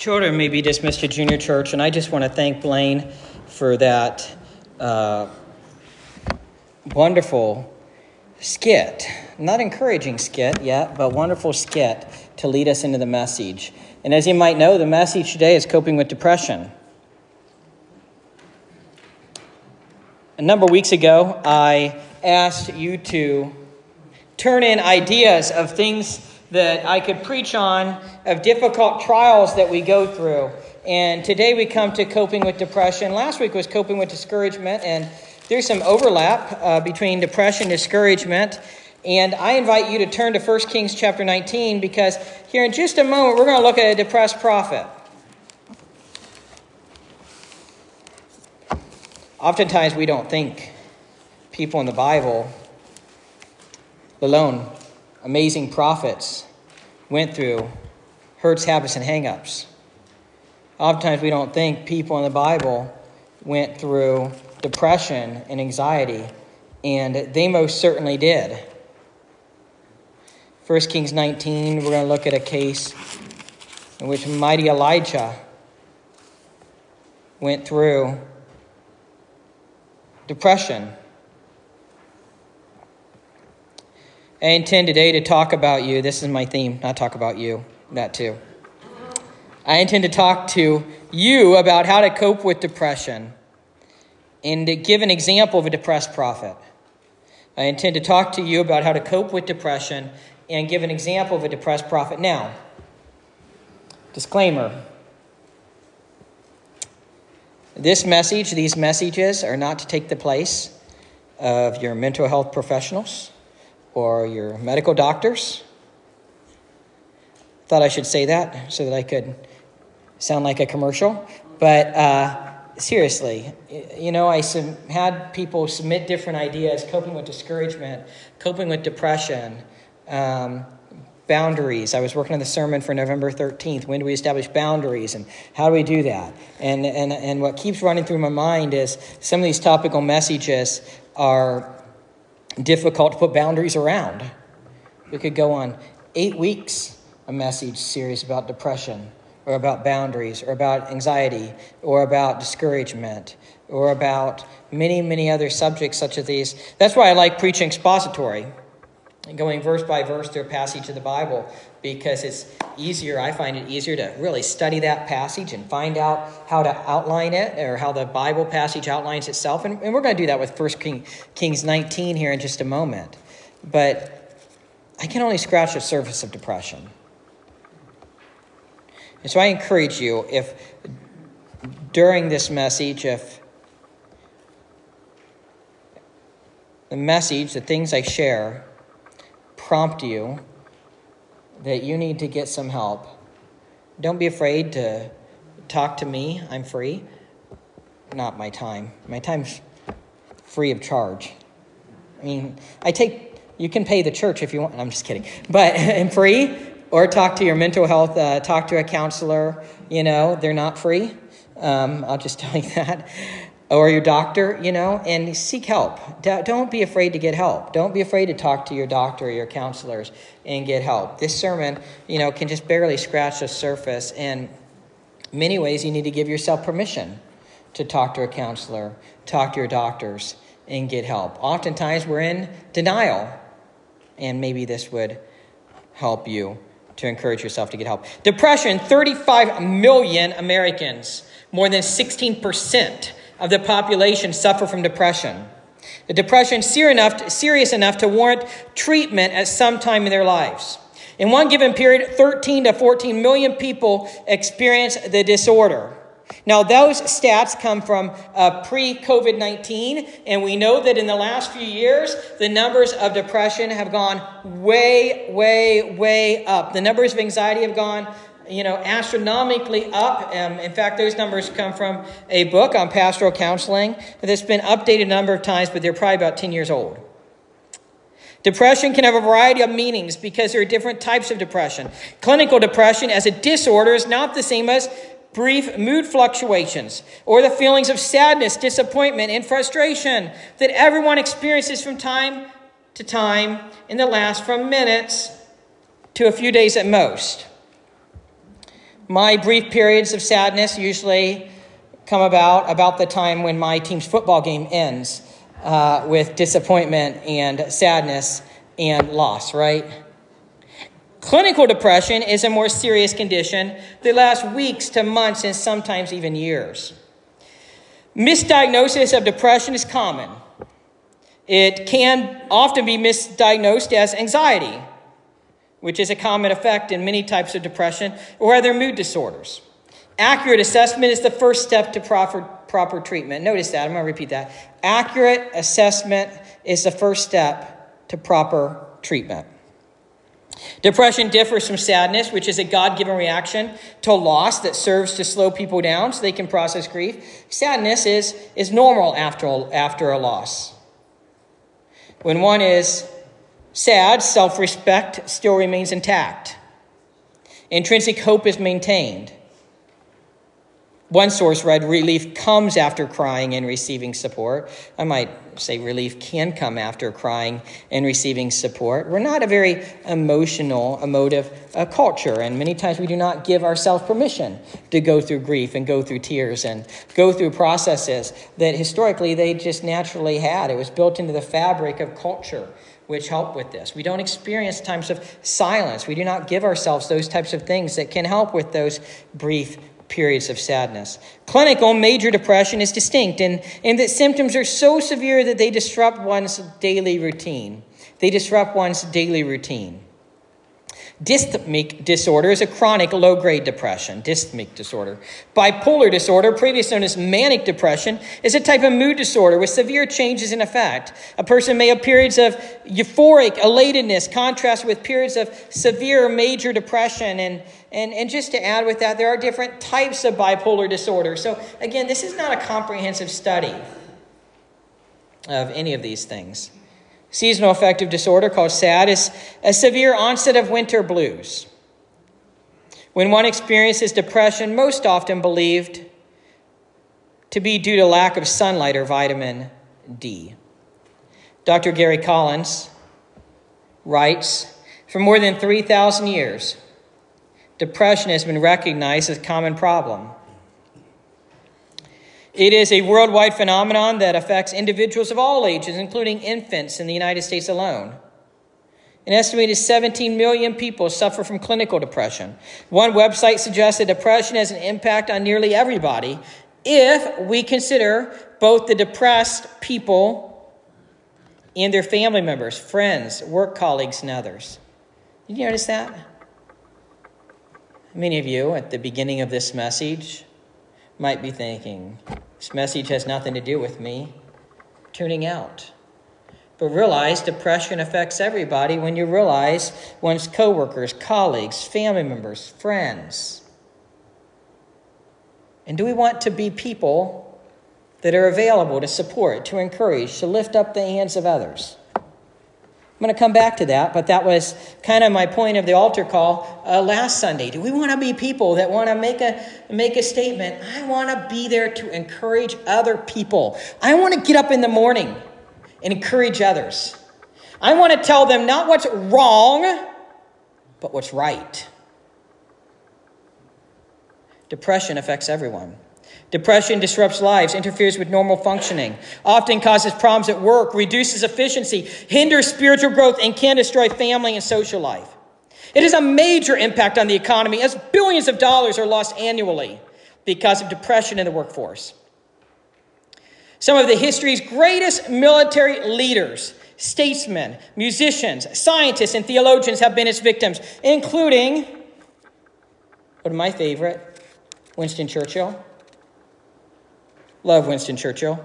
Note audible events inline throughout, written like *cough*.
Children may be dismissed to junior church, and I just want to thank Blaine for that uh, wonderful skit. Not encouraging skit yet, but wonderful skit to lead us into the message. And as you might know, the message today is coping with depression. A number of weeks ago, I asked you to turn in ideas of things that I could preach on of difficult trials that we go through. And today we come to coping with depression. Last week was coping with discouragement, and there's some overlap uh, between depression and discouragement. And I invite you to turn to 1 Kings chapter 19 because here in just a moment we're going to look at a depressed prophet. Oftentimes we don't think people in the Bible, alone amazing prophets, went through hurts, habits, and hangups. Oftentimes, we don't think people in the Bible went through depression and anxiety, and they most certainly did. 1 Kings 19, we're going to look at a case in which mighty Elijah went through depression. I intend today to talk about you. This is my theme, not talk about you, that too. I intend to talk to you about how to cope with depression and to give an example of a depressed prophet. I intend to talk to you about how to cope with depression and give an example of a depressed prophet. Now, disclaimer this message, these messages, are not to take the place of your mental health professionals or your medical doctors. Thought I should say that so that I could sound like a commercial. But uh, seriously, you know, I sub- had people submit different ideas coping with discouragement, coping with depression, um, boundaries. I was working on the sermon for November 13th. When do we establish boundaries and how do we do that? And, and, and what keeps running through my mind is some of these topical messages are difficult to put boundaries around. We could go on eight weeks a message series about depression or about boundaries or about anxiety or about discouragement or about many, many other subjects such as these. That's why I like preaching expository and going verse by verse through a passage of the Bible because it's easier. I find it easier to really study that passage and find out how to outline it or how the Bible passage outlines itself. And, and we're going to do that with 1 King, Kings 19 here in just a moment. But I can only scratch the surface of depression. And so I encourage you, if during this message, if the message, the things I share, prompt you that you need to get some help, don't be afraid to talk to me. I'm free. Not my time. My time's free of charge. I mean, I take, you can pay the church if you want. I'm just kidding. But *laughs* I'm free. Or talk to your mental health, uh, talk to a counselor. You know, they're not free. Um, I'll just *laughs* tell you that or your doctor, you know, and seek help. Don't be afraid to get help. Don't be afraid to talk to your doctor or your counselors and get help. This sermon, you know, can just barely scratch the surface. And many ways, you need to give yourself permission to talk to a counselor, talk to your doctors, and get help. Oftentimes, we're in denial, and maybe this would help you to encourage yourself to get help. Depression 35 million Americans, more than 16% of the population suffer from depression. The depression serious enough to warrant treatment at some time in their lives. In one given period, 13 to 14 million people experience the disorder. Now, those stats come from uh, pre COVID 19, and we know that in the last few years, the numbers of depression have gone way, way, way up. The numbers of anxiety have gone you know, astronomically up. Um, in fact, those numbers come from a book on pastoral counseling that's been updated a number of times, but they're probably about 10 years old. Depression can have a variety of meanings because there are different types of depression. Clinical depression as a disorder is not the same as brief mood fluctuations or the feelings of sadness, disappointment, and frustration that everyone experiences from time to time and that last from minutes to a few days at most. My brief periods of sadness usually come about about the time when my team's football game ends uh, with disappointment and sadness and loss, right? Clinical depression is a more serious condition that lasts weeks to months and sometimes even years. Misdiagnosis of depression is common. It can often be misdiagnosed as anxiety, which is a common effect in many types of depression or other mood disorders. Accurate assessment is the first step to proper, proper treatment. Notice that. I'm going to repeat that. Accurate assessment is the first step to proper treatment. Depression differs from sadness, which is a God given reaction to loss that serves to slow people down so they can process grief. Sadness is, is normal after, after a loss. When one is sad, self respect still remains intact, intrinsic hope is maintained. One source read relief comes after crying and receiving support. I might say relief can come after crying and receiving support. We're not a very emotional, emotive uh, culture, and many times we do not give ourselves permission to go through grief and go through tears and go through processes that historically they just naturally had. It was built into the fabric of culture which help with this. We don't experience times of silence. We do not give ourselves those types of things that can help with those brief periods of sadness. Clinical major depression is distinct in, in that symptoms are so severe that they disrupt one's daily routine. They disrupt one's daily routine. Dysthymic disorder is a chronic low grade depression, dysthymic disorder. Bipolar disorder, previously known as manic depression, is a type of mood disorder with severe changes in affect. A person may have periods of euphoric elatedness, contrast with periods of severe major depression. And, and, and just to add with that, there are different types of bipolar disorder. So, again, this is not a comprehensive study of any of these things. Seasonal affective disorder, called SAD, is a severe onset of winter blues. When one experiences depression, most often believed to be due to lack of sunlight or vitamin D. Dr. Gary Collins writes For more than 3,000 years, depression has been recognized as a common problem. It is a worldwide phenomenon that affects individuals of all ages, including infants in the United States alone. An estimated 17 million people suffer from clinical depression. One website suggests that depression has an impact on nearly everybody if we consider both the depressed people and their family members, friends, work colleagues, and others. Did you notice that? Many of you at the beginning of this message might be thinking, this message has nothing to do with me, tuning out. But realize depression affects everybody when you realize one's coworkers, colleagues, family members, friends. And do we want to be people that are available to support, to encourage, to lift up the hands of others? I'm going to come back to that, but that was kind of my point of the altar call uh, last Sunday. Do we want to be people that want to make a make a statement? I want to be there to encourage other people. I want to get up in the morning and encourage others. I want to tell them not what's wrong, but what's right. Depression affects everyone. Depression disrupts lives, interferes with normal functioning, often causes problems at work, reduces efficiency, hinders spiritual growth, and can destroy family and social life. It has a major impact on the economy as billions of dollars are lost annually because of depression in the workforce. Some of the history's greatest military leaders, statesmen, musicians, scientists, and theologians have been its victims, including one of my favorite, Winston Churchill. Love Winston Churchill.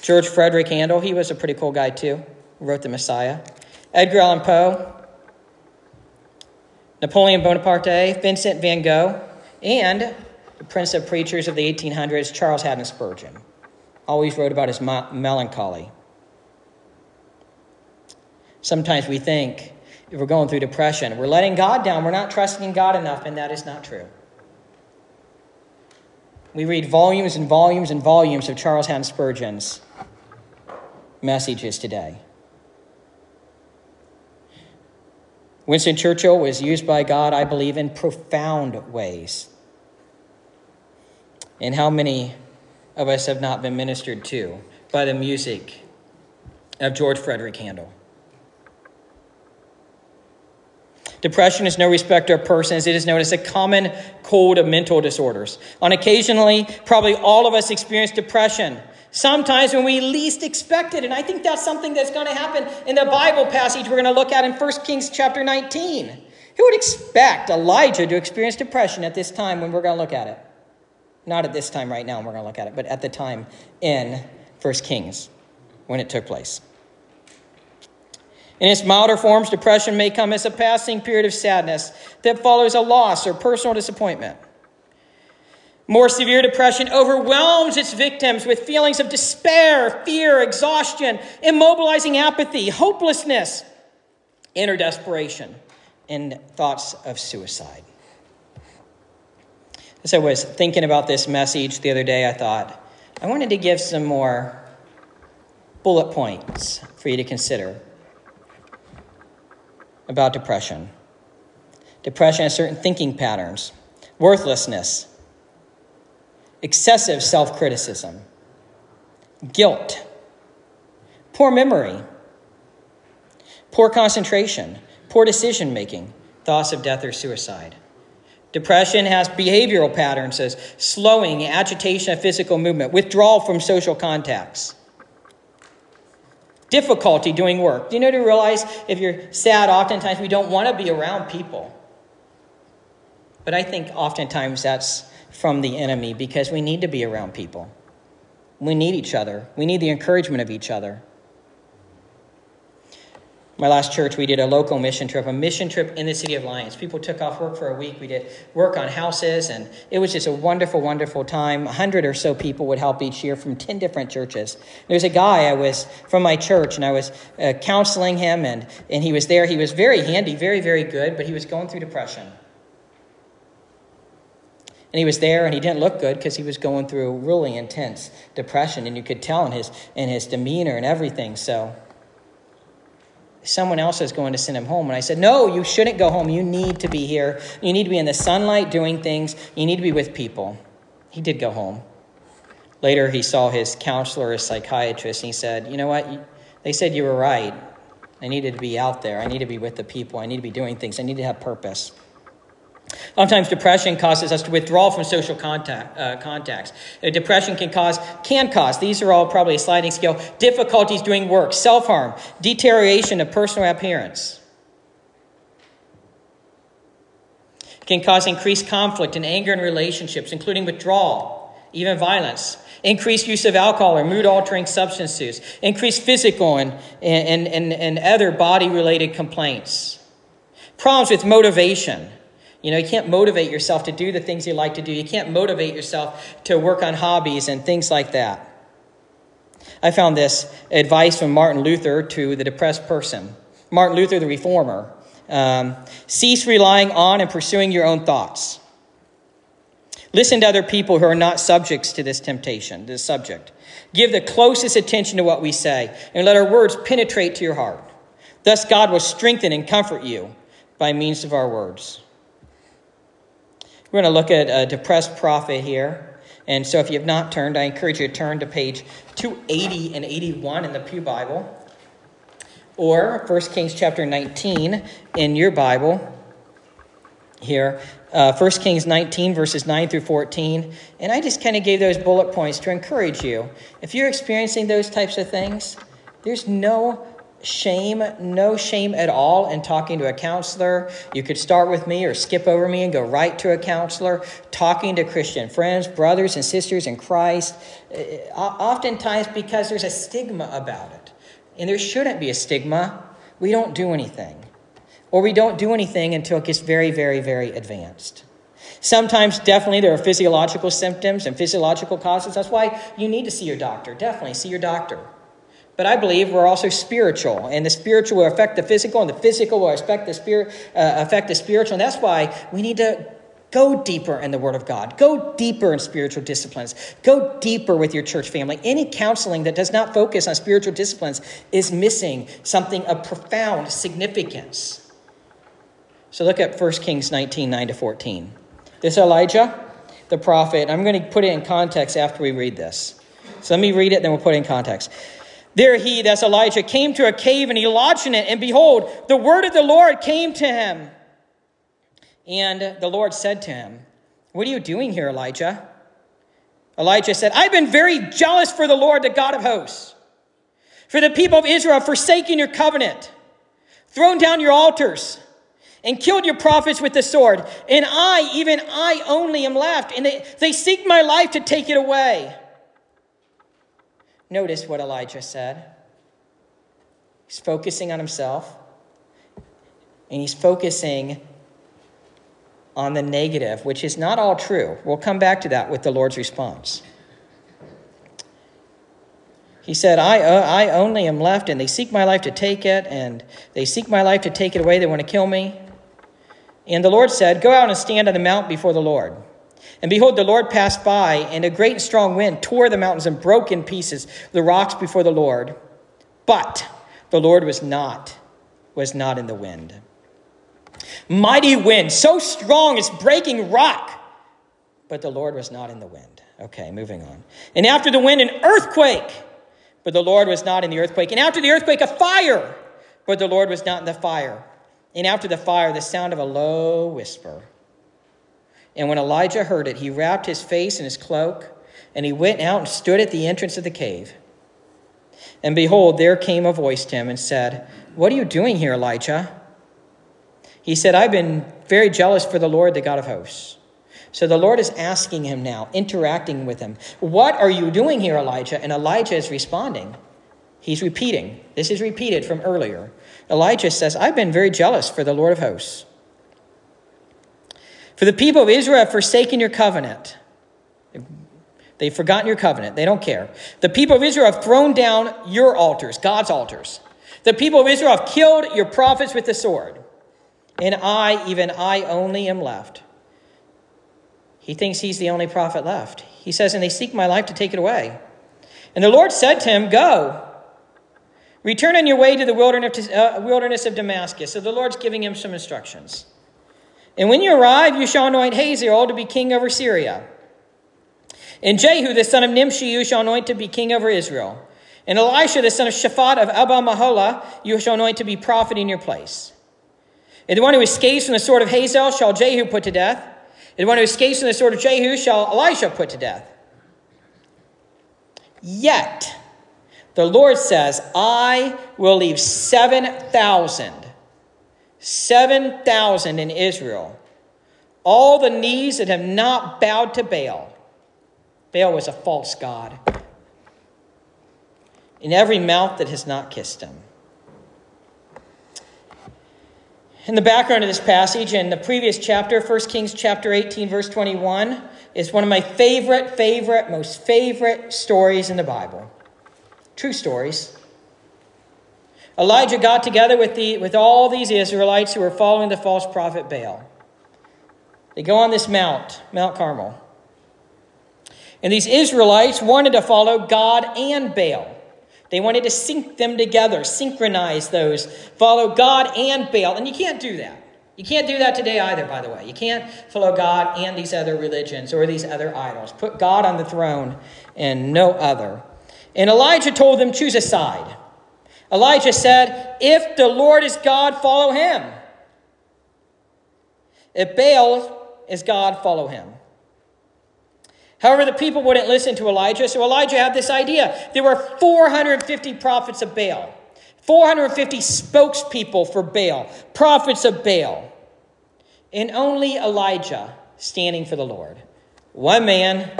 George Frederick Handel, he was a pretty cool guy too. Wrote The Messiah. Edgar Allan Poe. Napoleon Bonaparte, Vincent van Gogh, and the prince of preachers of the 1800s, Charles Haddon Spurgeon. Always wrote about his melancholy. Sometimes we think if we're going through depression, we're letting God down, we're not trusting in God enough, and that is not true. We read volumes and volumes and volumes of Charles Haddon Spurgeon's messages today. Winston Churchill was used by God, I believe, in profound ways And how many of us have not been ministered to by the music of George Frederick Handel? Depression is no respecter of persons. It is known as a common cold of mental disorders. On occasionally, probably all of us experience depression. Sometimes when we least expect it. And I think that's something that's going to happen in the Bible passage we're going to look at in 1 Kings chapter 19. Who would expect Elijah to experience depression at this time when we're going to look at it? Not at this time right now, we're going to look at it, but at the time in 1 Kings when it took place. In its milder forms, depression may come as a passing period of sadness that follows a loss or personal disappointment. More severe depression overwhelms its victims with feelings of despair, fear, exhaustion, immobilizing apathy, hopelessness, inner desperation, and thoughts of suicide. As I was thinking about this message the other day, I thought I wanted to give some more bullet points for you to consider about depression. Depression has certain thinking patterns, worthlessness, excessive self criticism, guilt, poor memory, poor concentration, poor decision making, thoughts of death or suicide. Depression has behavioral patterns as slowing, agitation of physical movement, withdrawal from social contacts, difficulty doing work. Do you know to realize if you're sad, oftentimes we don't want to be around people. But I think oftentimes that's from the enemy because we need to be around people. We need each other, we need the encouragement of each other. My last church, we did a local mission trip, a mission trip in the city of Lyons. People took off work for a week. We did work on houses, and it was just a wonderful, wonderful time. A hundred or so people would help each year from 10 different churches. There's a guy I was from my church, and I was uh, counseling him, and, and he was there. He was very handy, very, very good, but he was going through depression. And he was there, and he didn't look good because he was going through really intense depression, and you could tell in his, in his demeanor and everything. So, someone else is going to send him home. And I said, No, you shouldn't go home. You need to be here. You need to be in the sunlight doing things. You need to be with people. He did go home. Later, he saw his counselor, his psychiatrist, and he said, You know what? They said you were right. I needed to be out there. I need to be with the people. I need to be doing things. I need to have purpose. Sometimes depression causes us to withdraw from social contact, uh, contacts. Uh, depression can cause, can cause, these are all probably a sliding scale, difficulties doing work, self harm, deterioration of personal appearance. can cause increased conflict and anger in relationships, including withdrawal, even violence, increased use of alcohol or mood altering substances, increased physical and, and, and, and other body related complaints, problems with motivation you know, you can't motivate yourself to do the things you like to do. You can't motivate yourself to work on hobbies and things like that. I found this advice from Martin Luther to the depressed person. Martin Luther, the reformer. Um, cease relying on and pursuing your own thoughts. Listen to other people who are not subjects to this temptation, this subject. Give the closest attention to what we say and let our words penetrate to your heart. Thus, God will strengthen and comfort you by means of our words. We're going to look at a depressed prophet here. And so if you have not turned, I encourage you to turn to page 280 and 81 in the Pew Bible. Or 1 Kings chapter 19 in your Bible here. Uh, 1 Kings 19, verses 9 through 14. And I just kind of gave those bullet points to encourage you. If you're experiencing those types of things, there's no shame, no shame at all in talking to a counselor. You could start with me or skip over me and go right to a counselor, talking to Christian friends, brothers, and sisters in Christ. Uh, oftentimes, because there's a stigma about it. And there shouldn't be a stigma. We don't do anything. Or we don't do anything until it gets very, very, very advanced. Sometimes, definitely, there are physiological symptoms and physiological causes. That's why you need to see your doctor. Definitely see your doctor. But I believe we're also spiritual, and the spiritual will affect the physical, and the physical will affect the spirit, uh, affect the spiritual. And that's why we need to go deeper in the Word of God. Go deeper in spiritual disciplines. Go deeper with your church family. Any counseling that does not focus on spiritual disciplines is missing something of profound significance. So look at 1 Kings 19 9 to 14. This Elijah the prophet. I'm going to put it in context after we read this. So let me read it, then we'll put it in context. There he, that's Elijah, came to a cave and he lodged in it, and behold, the word of the Lord came to him. And the Lord said to him, What are you doing here, Elijah? Elijah said, I've been very jealous for the Lord, the God of hosts. For the people of Israel have forsaken your covenant, thrown down your altars, and killed your prophets with the sword. And I, even I only, am left, and they, they seek my life to take it away. Notice what Elijah said. He's focusing on himself, and he's focusing on the negative, which is not all true. We'll come back to that with the Lord's response. He said, I, uh, I only am left, and they seek my life to take it, and they seek my life to take it away. They want to kill me. And the Lord said, Go out and stand on the mount before the Lord. And behold, the Lord passed by, and a great and strong wind tore the mountains and broke in pieces the rocks before the Lord. But the Lord was not, was not in the wind. Mighty wind, so strong it's breaking rock. But the Lord was not in the wind. Okay, moving on. And after the wind, an earthquake. But the Lord was not in the earthquake. And after the earthquake, a fire. But the Lord was not in the fire. And after the fire, the sound of a low whisper. And when Elijah heard it, he wrapped his face in his cloak, and he went out and stood at the entrance of the cave. And behold, there came a voice to him and said, What are you doing here, Elijah? He said, I've been very jealous for the Lord, the God of hosts. So the Lord is asking him now, interacting with him, What are you doing here, Elijah? And Elijah is responding. He's repeating. This is repeated from earlier. Elijah says, I've been very jealous for the Lord of hosts. For the people of Israel have forsaken your covenant. They've forgotten your covenant. They don't care. The people of Israel have thrown down your altars, God's altars. The people of Israel have killed your prophets with the sword. And I, even I only, am left. He thinks he's the only prophet left. He says, And they seek my life to take it away. And the Lord said to him, Go. Return on your way to the wilderness of Damascus. So the Lord's giving him some instructions. And when you arrive, you shall anoint Hazael to be king over Syria. And Jehu, the son of Nimshi, you shall anoint to be king over Israel. And Elisha, the son of Shaphat of Abel Meholah, you shall anoint to be prophet in your place. And the one who escapes from the sword of Hazael shall Jehu put to death. And the one who escapes from the sword of Jehu shall Elisha put to death. Yet, the Lord says, I will leave 7,000 7,000 in Israel. All the knees that have not bowed to Baal. Baal was a false god. In every mouth that has not kissed him. In the background of this passage, in the previous chapter, 1 Kings chapter 18, verse 21, is one of my favorite, favorite, most favorite stories in the Bible. True stories. Elijah got together with, the, with all these Israelites who were following the false prophet Baal. They go on this mount, Mount Carmel. And these Israelites wanted to follow God and Baal. They wanted to sync them together, synchronize those, follow God and Baal. And you can't do that. You can't do that today either, by the way. You can't follow God and these other religions or these other idols. Put God on the throne and no other. And Elijah told them, choose a side. Elijah said, If the Lord is God, follow him. If Baal is God, follow him. However, the people wouldn't listen to Elijah, so Elijah had this idea. There were 450 prophets of Baal, 450 spokespeople for Baal, prophets of Baal, and only Elijah standing for the Lord. One man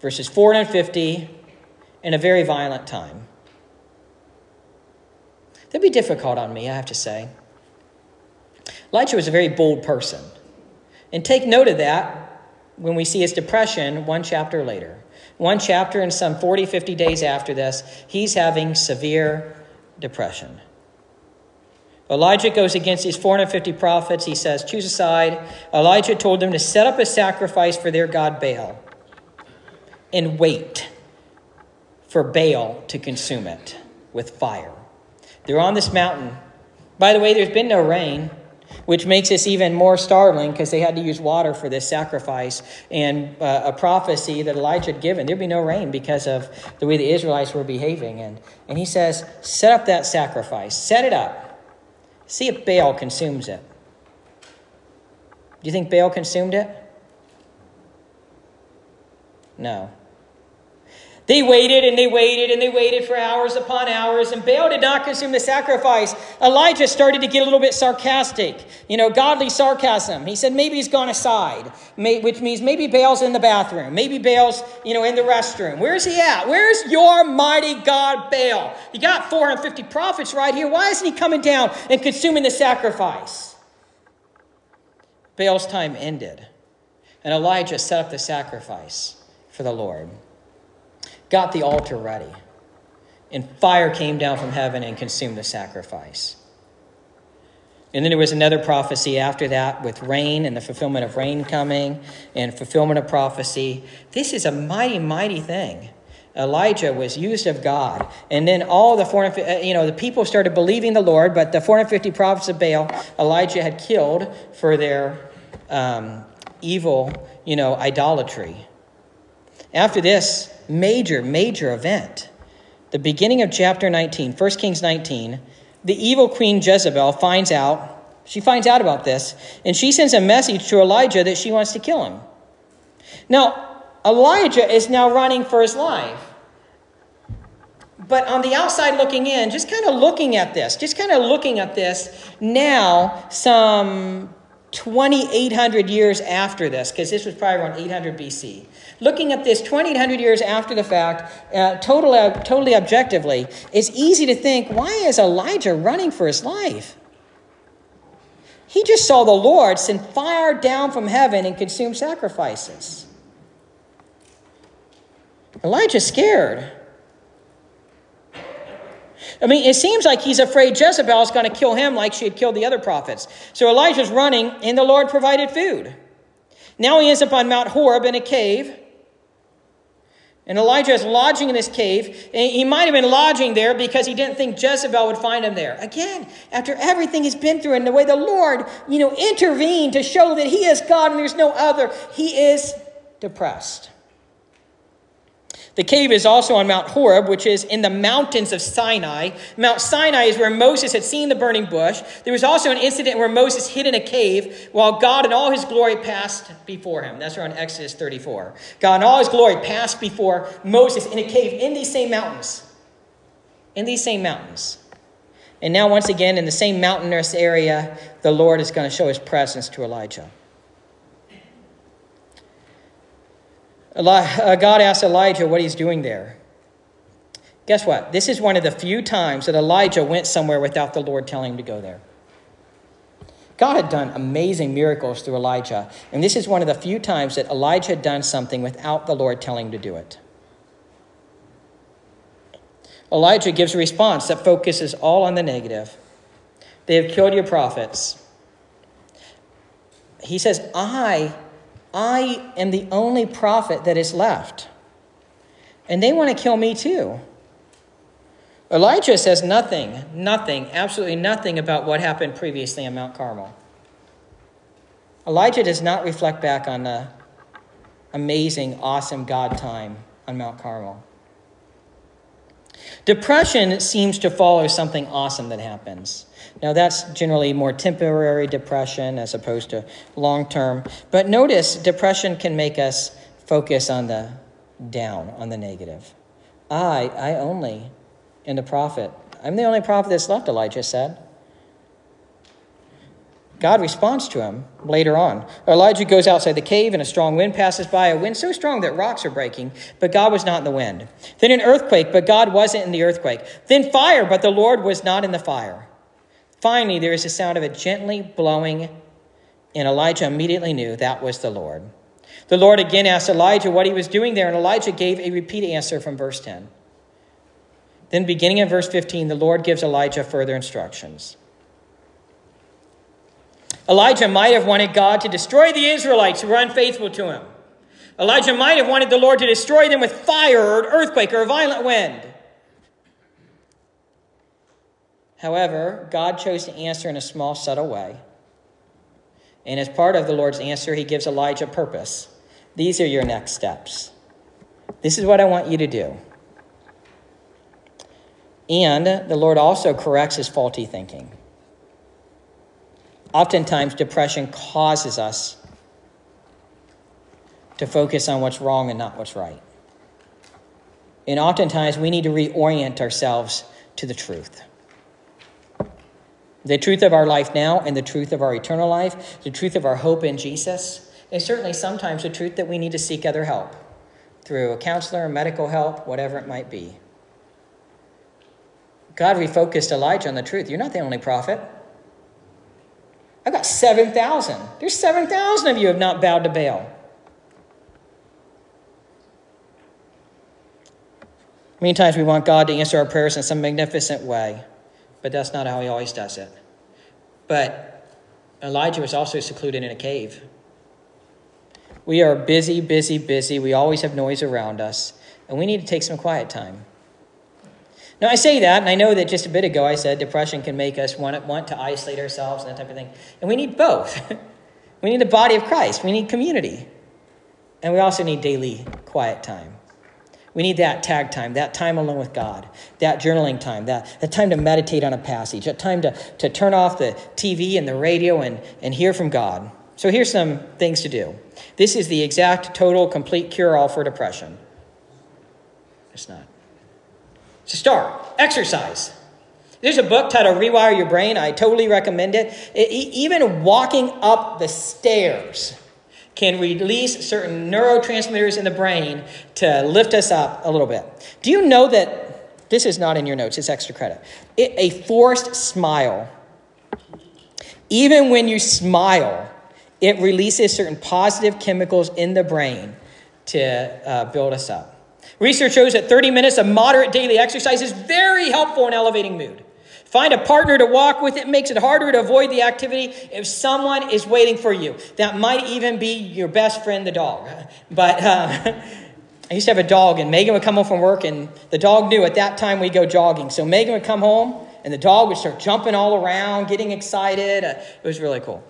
versus 450 in a very violent time. That'd be difficult on me, I have to say. Elijah was a very bold person. And take note of that when we see his depression one chapter later. One chapter and some 40, 50 days after this, he's having severe depression. Elijah goes against these 450 prophets. He says, Choose a side. Elijah told them to set up a sacrifice for their god Baal and wait for Baal to consume it with fire. They're on this mountain. By the way, there's been no rain. which makes this even more startling because they had to use water for this sacrifice and uh, a prophecy that Elijah had given. There'd be no rain because of the way the Israelites were behaving. And, and he says, Set up that sacrifice, set it up. See if Baal consumes it. Do you think Baal consumed it? No. They waited and they waited and they waited for hours upon hours, and Baal did not consume the sacrifice. Elijah started to get a little bit sarcastic, you know, godly sarcasm. He said maybe he's gone aside, which means maybe Baal's in the bathroom, maybe Baal's, you know, in the restroom. Where's he at? Where's your mighty God Baal? You got 450 prophets right here. Why isn't he coming down and consuming the sacrifice? Baal's time ended, and Elijah set up the sacrifice for the Lord got the altar ready. And fire came down from heaven and consumed the sacrifice. And then there was another prophecy after that with rain and the fulfillment of rain coming and fulfillment of prophecy. This is a mighty, mighty thing. Elijah was used of God. And then all the 450, uh, you know, the people started believing the Lord, but the 450 prophets of Baal, Elijah had killed for their um, evil, you know, idolatry. After this, major, major event. The beginning of chapter 19, 1 Kings 19, the evil queen Jezebel finds out, she finds out about this, and she sends a message to Elijah that she wants to kill him. Now, Elijah is now running for his life. But on the outside looking in, just kind of looking at this, just kind of looking at this now, some 2,800 years after this, because this was probably around 800 BC. Looking at this 2,800 years after the fact, uh, totally, uh, totally objectively, it's easy to think why is Elijah running for his life? He just saw the Lord send fire down from heaven and consume sacrifices. Elijah's scared. I mean, it seems like he's afraid Jezebel is going to kill him like she had killed the other prophets. So Elijah's running, and the Lord provided food. Now he ends up on Mount Horeb in a cave. And Elijah is lodging in this cave. And he might have been lodging there because he didn't think Jezebel would find him there. Again, after everything he's been through and the way the Lord, you know, intervened to show that he is God and there's no other, he is depressed. The cave is also on Mount Horeb, which is in the mountains of Sinai. Mount Sinai is where Moses had seen the burning bush. There was also an incident where Moses hid in a cave while God in all his glory passed before him. That's around Exodus 34. God in all his glory passed before Moses in a cave in these same mountains. In these same mountains. And now, once again, in the same mountainous area, the Lord is going to show his presence to Elijah. Uh, God asked Elijah what he's doing there. Guess what? This is one of the few times that Elijah went somewhere without the Lord telling him to go there. God had done amazing miracles through Elijah, and this is one of the few times that Elijah had done something without the Lord telling him to do it. Elijah gives a response that focuses all on the negative. They have killed your prophets. He says, I I am the only prophet that is left. And they want to kill me too. Elijah says nothing, nothing, absolutely nothing about what happened previously on Mount Carmel. Elijah does not reflect back on the amazing, awesome God time on Mount Carmel. Depression seems to follow something awesome that happens. Now, that's generally more temporary depression as opposed to long term. But notice, depression can make us focus on the down, on the negative. I, I only am the prophet. I'm the only prophet that's left, Elijah said. God responds to him later on. Elijah goes outside the cave, and a strong wind passes by, a wind so strong that rocks are breaking, but God was not in the wind. Then an earthquake, but God wasn't in the earthquake. Then fire, but the Lord was not in the fire. Finally, there is a sound of a gently blowing, and Elijah immediately knew that was the Lord. The Lord again asked Elijah what he was doing there, and Elijah gave a repeat answer from verse 10. Then, beginning in verse 15, the Lord gives Elijah further instructions. Elijah might have wanted God to destroy the Israelites who were unfaithful to him. Elijah might have wanted the Lord to destroy them with fire or an earthquake or a violent wind. However, God chose to answer in a small, subtle way. And as part of the Lord's answer, he gives Elijah purpose. These are your next steps. This is what I want you to do. And the Lord also corrects his faulty thinking. Oftentimes, depression causes us to focus on what's wrong and not what's right. And oftentimes, we need to reorient ourselves to the truth. The truth of our life now and the truth of our eternal life, the truth of our hope in Jesus, and certainly sometimes the truth that we need to seek other help through a counselor, medical help, whatever it might be. God refocused Elijah on the truth. You're not the only prophet. I've got 7,000. There's 7,000 of you have not bowed to Baal. Many times we want God to answer our prayers in some magnificent way, but that's not how He always does it. But Elijah was also secluded in a cave. We are busy, busy, busy. We always have noise around us, and we need to take some quiet time. Now, I say that, and I know that just a bit ago I said depression can make us want, want to isolate ourselves and that type of thing. And we need both. *laughs* we need the body of Christ, we need community, and we also need daily quiet time. We need that tag time, that time alone with God, that journaling time, that, that time to meditate on a passage, that time to, to turn off the TV and the radio and, and hear from God. So here's some things to do. This is the exact, total, complete cure all for depression. It's not. So start. Exercise. There's a book titled Rewire Your Brain. I totally recommend it. it even walking up the stairs can release certain neurotransmitters in the brain to lift us up a little bit. Do you know that this is not in your notes, it's extra credit? It, a forced smile, even when you smile, it releases certain positive chemicals in the brain to uh, build us up. Research shows that 30 minutes of moderate daily exercise is very helpful in elevating mood. Find a partner to walk with. It makes it harder to avoid the activity if someone is waiting for you. That might even be your best friend, the dog. *laughs* But uh, *laughs* I used to have a dog, and Megan would come home from work, and the dog knew at that time we'd go jogging. So Megan would come home, and the dog would start jumping all around, getting excited. Uh, it was really cool.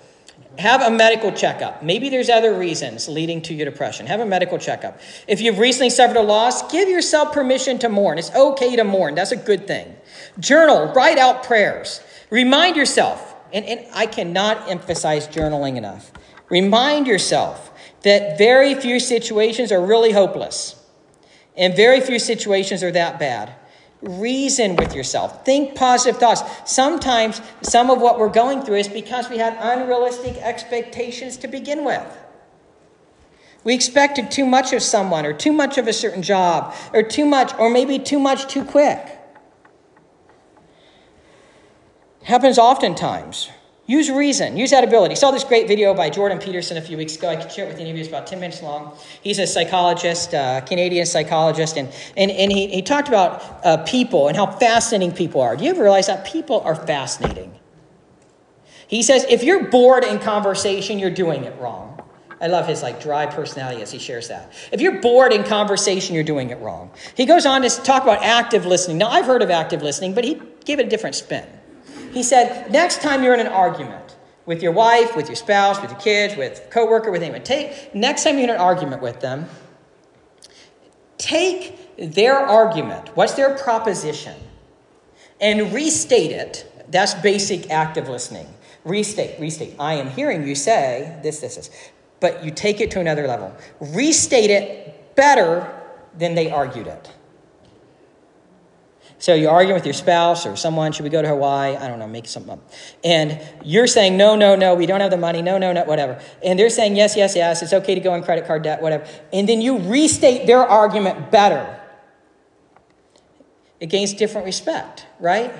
Have a medical checkup. Maybe there's other reasons leading to your depression. Have a medical checkup. If you've recently suffered a loss, give yourself permission to mourn. It's okay to mourn, that's a good thing. Journal, write out prayers. Remind yourself, and, and I cannot emphasize journaling enough. Remind yourself that very few situations are really hopeless, and very few situations are that bad. Reason with yourself. Think positive thoughts. Sometimes some of what we're going through is because we had unrealistic expectations to begin with. We expected too much of someone, or too much of a certain job, or too much, or maybe too much too quick. Happens oftentimes. Use reason, use that ability. I saw this great video by Jordan Peterson a few weeks ago. I could share it with any of you. It's about 10 minutes long. He's a psychologist, uh, Canadian psychologist, and, and, and he, he talked about uh, people and how fascinating people are. Do you ever realize that people are fascinating? He says if you're bored in conversation, you're doing it wrong. I love his like dry personality as he shares that. If you're bored in conversation, you're doing it wrong. He goes on to talk about active listening. Now, I've heard of active listening, but he gave it a different spin. He said, next time you're in an argument with your wife, with your spouse, with your kids, with coworker, with anyone, take next time you're in an argument with them, take their argument, what's their proposition, and restate it. That's basic active listening. Restate, restate. I am hearing you say this, this, this. But you take it to another level. Restate it better than they argued it. So you're arguing with your spouse or someone, should we go to Hawaii? I don't know, make something up. And you're saying, no, no, no, we don't have the money, no, no, no, whatever. And they're saying, yes, yes, yes, it's okay to go on credit card debt, whatever. And then you restate their argument better. It gains different respect, right?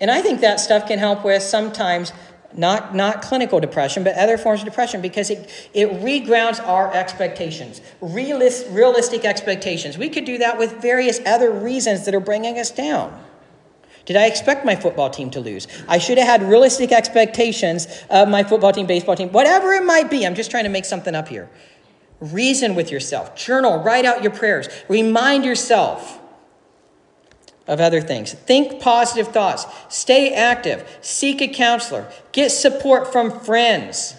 And I think that stuff can help with sometimes not, not clinical depression, but other forms of depression, because it, it regrounds our expectations, realist, realistic expectations. We could do that with various other reasons that are bringing us down. Did I expect my football team to lose? I should have had realistic expectations of my football team, baseball team, whatever it might be. I'm just trying to make something up here. Reason with yourself, journal, write out your prayers, remind yourself of other things. Think positive thoughts. Stay active. Seek a counselor. Get support from friends.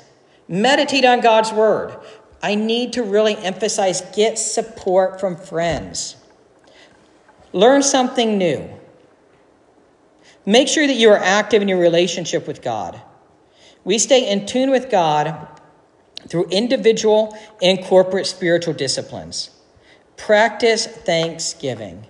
Meditate on God's word. I need to really emphasize get support from friends. Learn something new. Make sure that you are active in your relationship with God. We stay in tune with God through individual and corporate spiritual disciplines. Practice thanksgiving.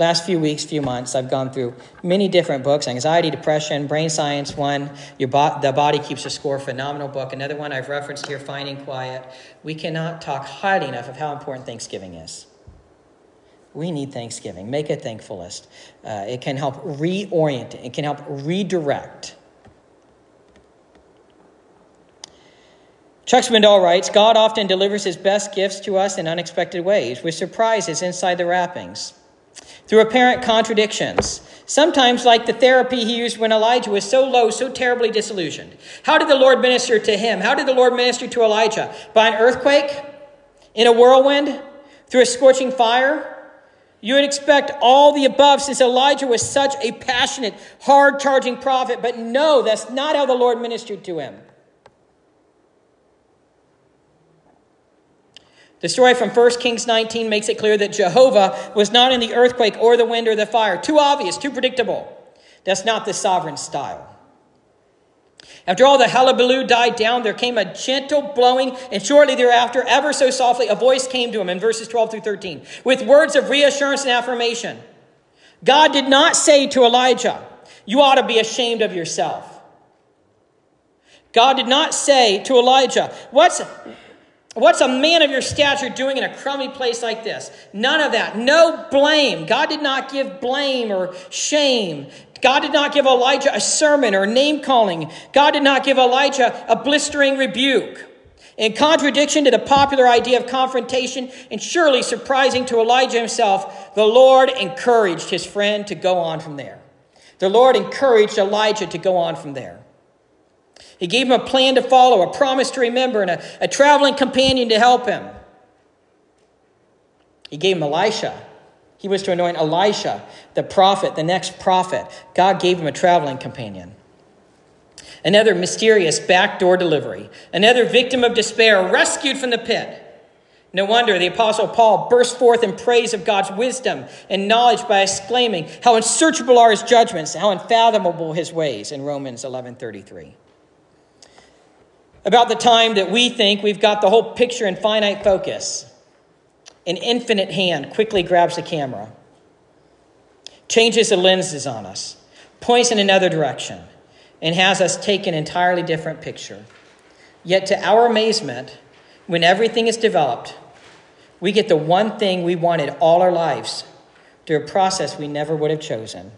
Last few weeks, few months, I've gone through many different books anxiety, depression, brain science, one, your bo- The Body Keeps a Score, phenomenal book. Another one I've referenced here, Finding Quiet. We cannot talk highly enough of how important Thanksgiving is. We need Thanksgiving. Make a thankful list. Uh, it can help reorient, it can help redirect. Chuck Swindoll writes God often delivers his best gifts to us in unexpected ways, with surprises inside the wrappings, through apparent contradictions. Sometimes, like the therapy he used when Elijah was so low, so terribly disillusioned. How did the Lord minister to him? How did the Lord minister to Elijah? By an earthquake? In a whirlwind? Through a scorching fire? You would expect all the above since Elijah was such a passionate, hard charging prophet, but no, that's not how the Lord ministered to him. The story from 1 Kings 19 makes it clear that Jehovah was not in the earthquake or the wind or the fire. Too obvious, too predictable. That's not the sovereign style. After all the hullabaloo died down, there came a gentle blowing, and shortly thereafter, ever so softly, a voice came to him in verses 12 through 13 with words of reassurance and affirmation. God did not say to Elijah, You ought to be ashamed of yourself. God did not say to Elijah, What's, What's a man of your stature doing in a crummy place like this? None of that. No blame. God did not give blame or shame. God did not give Elijah a sermon or name calling. God did not give Elijah a blistering rebuke. In contradiction to the popular idea of confrontation, and surely surprising to Elijah himself, the Lord encouraged his friend to go on from there. The Lord encouraged Elijah to go on from there. He gave him a plan to follow, a promise to remember, and a, a traveling companion to help him. He gave him Elisha. He was to anoint Elisha, the prophet, the next prophet. God gave him a traveling companion. Another mysterious backdoor delivery. Another victim of despair, rescued from the pit. No wonder the Apostle Paul burst forth in praise of God's wisdom and knowledge by exclaiming, How unsearchable are his judgments, how unfathomable his ways, in Romans 11 33 about the time that we think we've got the whole picture in finite focus. An infinite hand quickly grabs the camera, changes the lenses on us, points in another direction, and has us take an entirely different picture. Yet, to our amazement, when everything is developed, we get the one thing we wanted all our lives through a process we never would have chosen.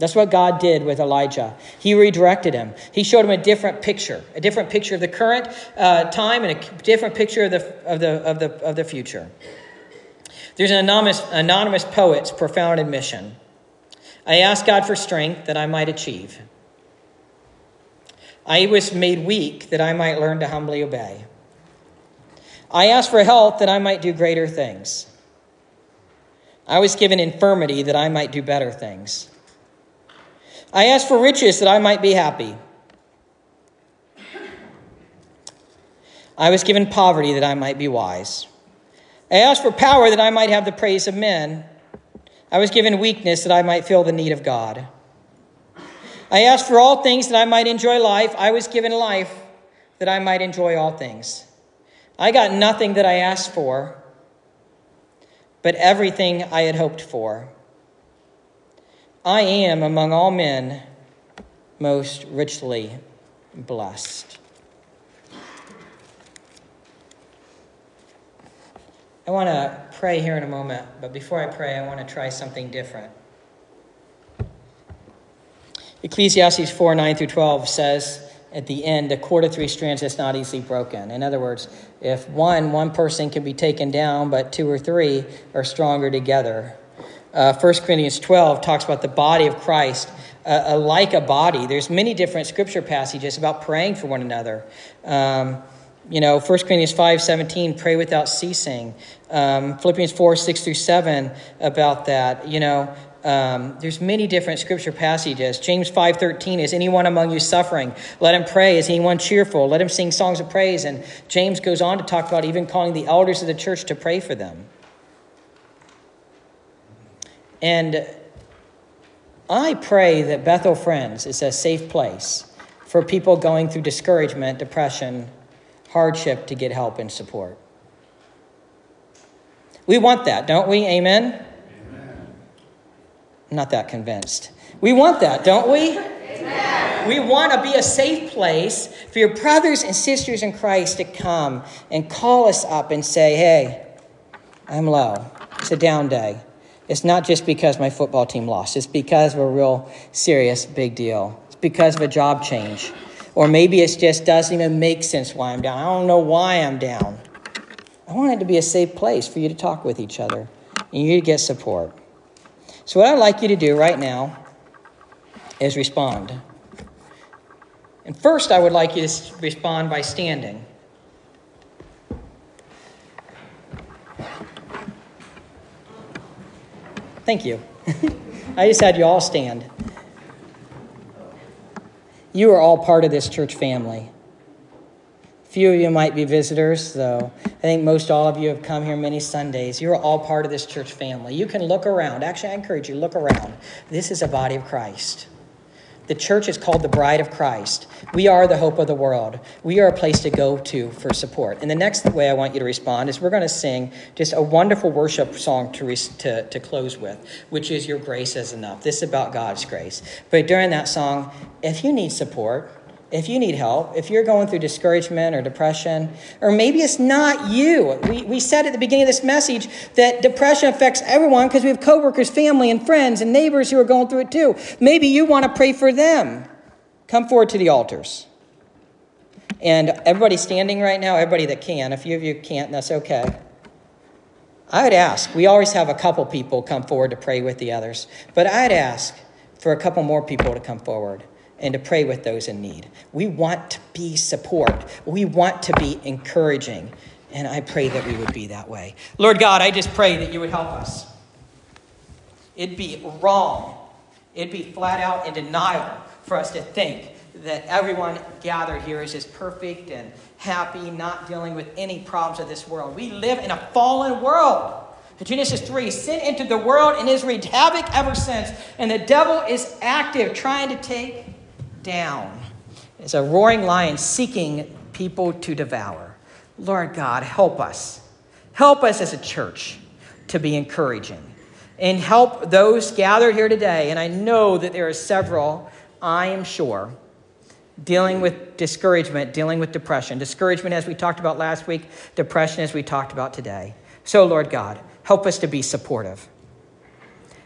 That's what God did with Elijah. He redirected him. He showed him a different picture, a different picture of the current uh, time and a different picture of the, of, the, of, the, of the future. There's an anonymous, anonymous poet's profound admission. I asked God for strength that I might achieve. I was made weak that I might learn to humbly obey. I asked for health that I might do greater things. I was given infirmity that I might do better things. I ask for riches that I might be happy. I was given poverty that I might be wise. I asked for power that I might have the praise of men. I was given weakness that I might feel the need of God. I asked for all things that I might enjoy life. I was given life that I might enjoy all things. I got nothing that I asked for, but everything I had hoped for. I am among all men most richly blessed. I want to pray here in a moment, but before I pray, I want to try something different. Ecclesiastes 4 9 through 12 says at the end, a cord of three strands is not easily broken. In other words, if one, one person can be taken down, but two or three are stronger together. Uh, 1 Corinthians 12 talks about the body of Christ uh, uh, like a body. There's many different scripture passages about praying for one another. Um, you know, 1 Corinthians 5 17, pray without ceasing. Um, Philippians 4 6 through 7 about that. You know, Um, there's many different scripture passages. James 5.13, is anyone among you suffering? Let him pray. Is anyone cheerful? Let him sing songs of praise. And James goes on to talk about even calling the elders of the church to pray for them. And I pray that Bethel Friends is a safe place for people going through discouragement, depression, hardship to get help and support. We want that, don't we? Amen? I'm not that convinced. We want that, don't we? Amen. We want to be a safe place for your brothers and sisters in Christ to come and call us up and say, hey, I'm low. It's a down day. It's not just because my football team lost, it's because of a real serious big deal. It's because of a job change. Or maybe it just doesn't even make sense why I'm down. I don't know why I'm down. I want it to be a safe place for you to talk with each other and you to get support. So, what I'd like you to do right now is respond. And first, I would like you to respond by standing. Thank you. *laughs* I just had you all stand. You are all part of this church family. Few of you might be visitors, though I think most all of you have come here many Sundays. You're all part of this church family. You can look around. Actually, I encourage you, look around. This is a body of Christ. The church is called the bride of Christ. We are the hope of the world. We are a place to go to for support. And the next way I want you to respond is we're going to sing just a wonderful worship song to, to, to close with, which is Your Grace is Enough. This is about God's grace. But during that song, if you need support, if you need help, if you're going through discouragement or depression, or maybe it's not you. We, we said at the beginning of this message that depression affects everyone because we have coworkers, family, and friends and neighbors who are going through it too. Maybe you want to pray for them. Come forward to the altars. And everybody standing right now, everybody that can, a few of you can't, that's okay. I would ask, we always have a couple people come forward to pray with the others, but I'd ask for a couple more people to come forward and to pray with those in need. We want to be support. We want to be encouraging. And I pray that we would be that way. Lord God, I just pray that you would help us. It'd be wrong, it'd be flat out in denial for us to think that everyone gathered here is just perfect and happy, not dealing with any problems of this world. We live in a fallen world. Genesis 3 sin entered the world and has wreaked havoc ever since. And the devil is active, trying to take down. It's a roaring lion seeking people to devour. Lord God, help us. Help us as a church to be encouraging. And help those gathered here today. And I know that there are several, I am sure, dealing with discouragement, dealing with depression. Discouragement, as we talked about last week, depression, as we talked about today. So, Lord God, help us to be supportive.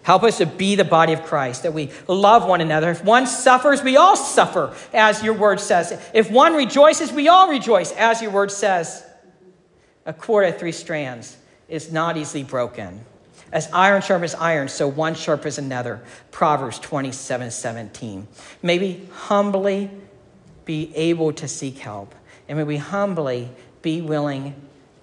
Help us to be the body of Christ, that we love one another. If one suffers, we all suffer, as your word says. If one rejoices, we all rejoice, as your word says. A cord of three strands is not easily broken. As iron sharpens iron, so one sharpens another. Proverbs 27 17. May we humbly be able to seek help, and may we humbly be willing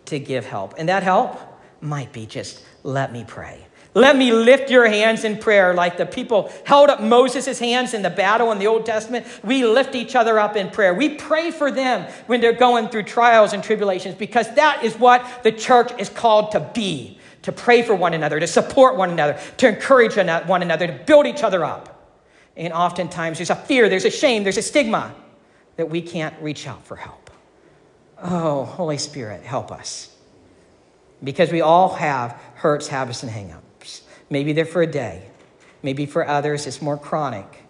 to give help. And that help might be just let me pray. Let me lift your hands in prayer like the people held up Moses' hands in the battle in the Old Testament. We lift each other up in prayer. We pray for them when they're going through trials and tribulations because that is what the church is called to be to pray for one another, to support one another, to encourage one another, to build each other up. And oftentimes there's a fear, there's a shame, there's a stigma that we can't reach out for help. Oh, Holy Spirit, help us. Because we all have hurts, habits, and hangups. Maybe they're for a day. Maybe for others, it's more chronic.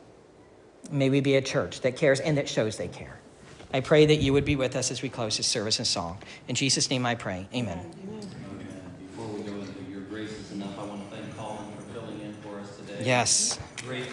Maybe be a church that cares and that shows they care. I pray that you would be with us as we close this service and song. In Jesus' name I pray. Amen. Before we go into your grace is enough, I want to thank Colin for filling in for us today. Yes. Great.